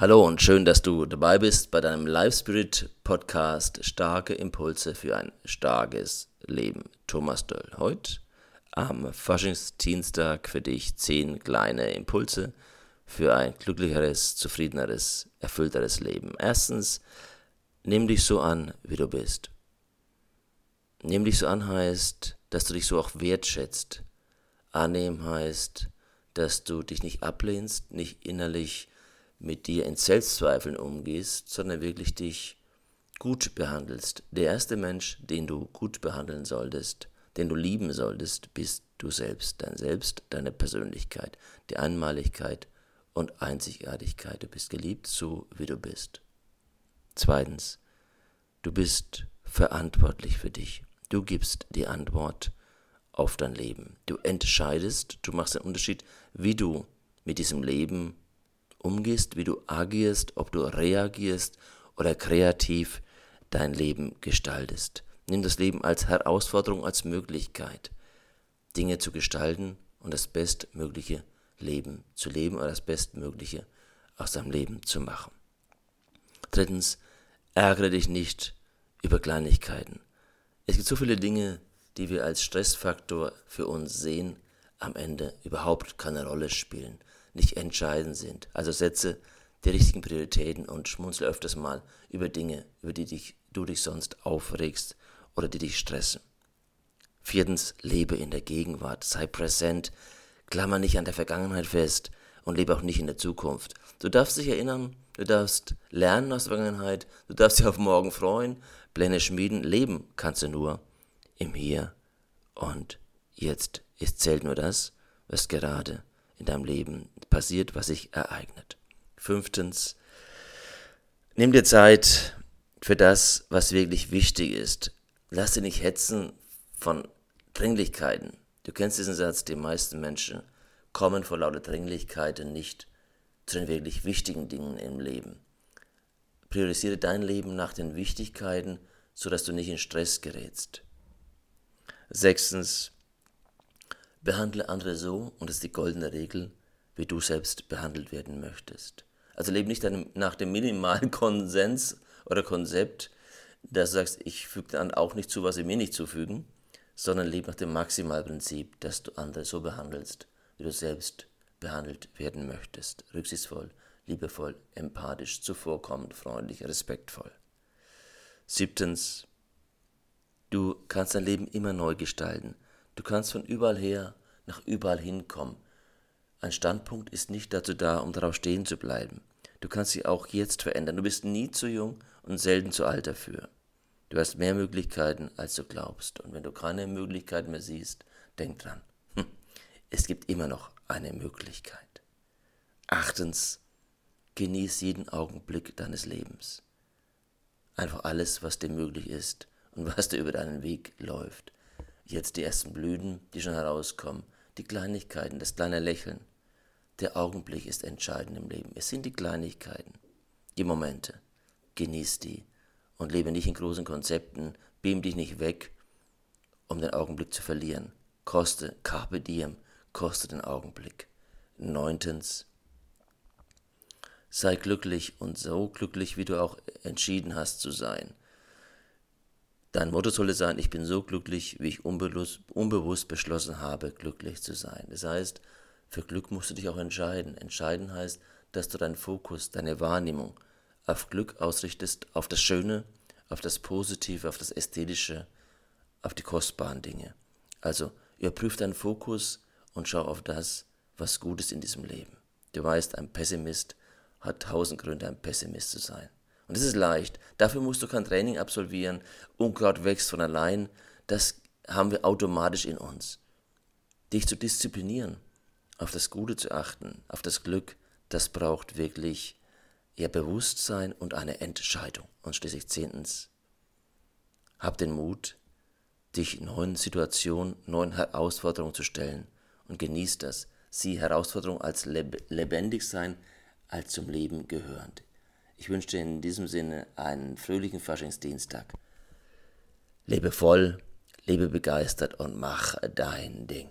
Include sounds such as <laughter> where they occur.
Hallo und schön, dass du dabei bist bei deinem Live Spirit Podcast Starke Impulse für ein starkes Leben. Thomas Döll. Heute am Faschingsdienstag für dich zehn kleine Impulse für ein glücklicheres, zufriedeneres, erfüllteres Leben. Erstens, nimm dich so an, wie du bist. Nimm dich so an heißt, dass du dich so auch wertschätzt. Annehmen heißt, dass du dich nicht ablehnst, nicht innerlich mit dir in Selbstzweifeln umgehst, sondern wirklich dich gut behandelst. Der erste Mensch, den du gut behandeln solltest, den du lieben solltest, bist du selbst, dein Selbst, deine Persönlichkeit, die Einmaligkeit und Einzigartigkeit. Du bist geliebt, so wie du bist. Zweitens, du bist verantwortlich für dich. Du gibst die Antwort auf dein Leben. Du entscheidest, du machst den Unterschied, wie du mit diesem Leben umgehst, wie du agierst, ob du reagierst oder kreativ dein Leben gestaltest. Nimm das Leben als Herausforderung, als Möglichkeit, Dinge zu gestalten und das bestmögliche Leben zu leben oder das Bestmögliche aus deinem Leben zu machen. Drittens, ärgere dich nicht über Kleinigkeiten. Es gibt so viele Dinge, die wir als Stressfaktor für uns sehen, am Ende überhaupt keine Rolle spielen nicht entscheidend sind. Also setze die richtigen Prioritäten und schmunzle öfters mal über Dinge, über die dich, du dich sonst aufregst oder die dich stressen. Viertens, lebe in der Gegenwart, sei präsent, klammer nicht an der Vergangenheit fest und lebe auch nicht in der Zukunft. Du darfst dich erinnern, du darfst lernen aus der Vergangenheit, du darfst dich auf morgen freuen, Pläne schmieden, leben kannst du nur im Hier und Jetzt. Es zählt nur das, was gerade in deinem Leben passiert, was sich ereignet. Fünftens, nimm dir Zeit für das, was wirklich wichtig ist. Lass dich nicht hetzen von Dringlichkeiten. Du kennst diesen Satz, die meisten Menschen kommen vor lauter Dringlichkeiten nicht zu den wirklich wichtigen Dingen im Leben. Priorisiere dein Leben nach den Wichtigkeiten, sodass du nicht in Stress gerätst. Sechstens, Behandle andere so, und das ist die goldene Regel, wie du selbst behandelt werden möchtest. Also lebe nicht nach dem minimalen <laughs> Konsens oder Konzept, dass du sagst, ich füge dann auch nicht zu, was sie mir nicht zufügen, sondern lebe nach dem Maximalprinzip, dass du andere so behandelst, wie du selbst behandelt werden möchtest. Rücksichtsvoll, liebevoll, empathisch, zuvorkommend, freundlich, respektvoll. Siebtens, du kannst dein Leben immer neu gestalten. Du kannst von überall her nach überall hinkommen. Ein Standpunkt ist nicht dazu da, um darauf stehen zu bleiben. Du kannst sie auch jetzt verändern. Du bist nie zu jung und selten zu alt dafür. Du hast mehr Möglichkeiten, als du glaubst. Und wenn du keine Möglichkeit mehr siehst, denk dran. Hm, es gibt immer noch eine Möglichkeit. Achtens, genieß jeden Augenblick deines Lebens. Einfach alles, was dir möglich ist und was dir über deinen Weg läuft. Jetzt die ersten Blüten, die schon herauskommen, die Kleinigkeiten, das kleine Lächeln. Der Augenblick ist entscheidend im Leben. Es sind die Kleinigkeiten, die Momente. Genieß die und lebe nicht in großen Konzepten, beam dich nicht weg, um den Augenblick zu verlieren. Koste, carpe diem, koste den Augenblick. Neuntens, sei glücklich und so glücklich, wie du auch entschieden hast zu sein. Dein Motto sollte sein, ich bin so glücklich, wie ich unbewusst, unbewusst beschlossen habe, glücklich zu sein. Das heißt, für Glück musst du dich auch entscheiden. Entscheiden heißt, dass du deinen Fokus, deine Wahrnehmung auf Glück ausrichtest, auf das Schöne, auf das Positive, auf das Ästhetische, auf die kostbaren Dinge. Also überprüf deinen Fokus und schau auf das, was gut ist in diesem Leben. Du weißt, ein Pessimist hat tausend Gründe, ein Pessimist zu sein. Und das ist leicht. Dafür musst du kein Training absolvieren. Unkraut wächst von allein. Das haben wir automatisch in uns. Dich zu disziplinieren, auf das Gute zu achten, auf das Glück, das braucht wirklich eher Bewusstsein und eine Entscheidung. Und schließlich zehntens, hab den Mut, dich neuen Situationen, neuen Herausforderungen zu stellen und genieß das. Sieh Herausforderungen als lebendig sein, als zum Leben gehörend. Ich wünsche dir in diesem Sinne einen fröhlichen Faschingsdienstag. Lebe voll, lebe begeistert und mach dein Ding.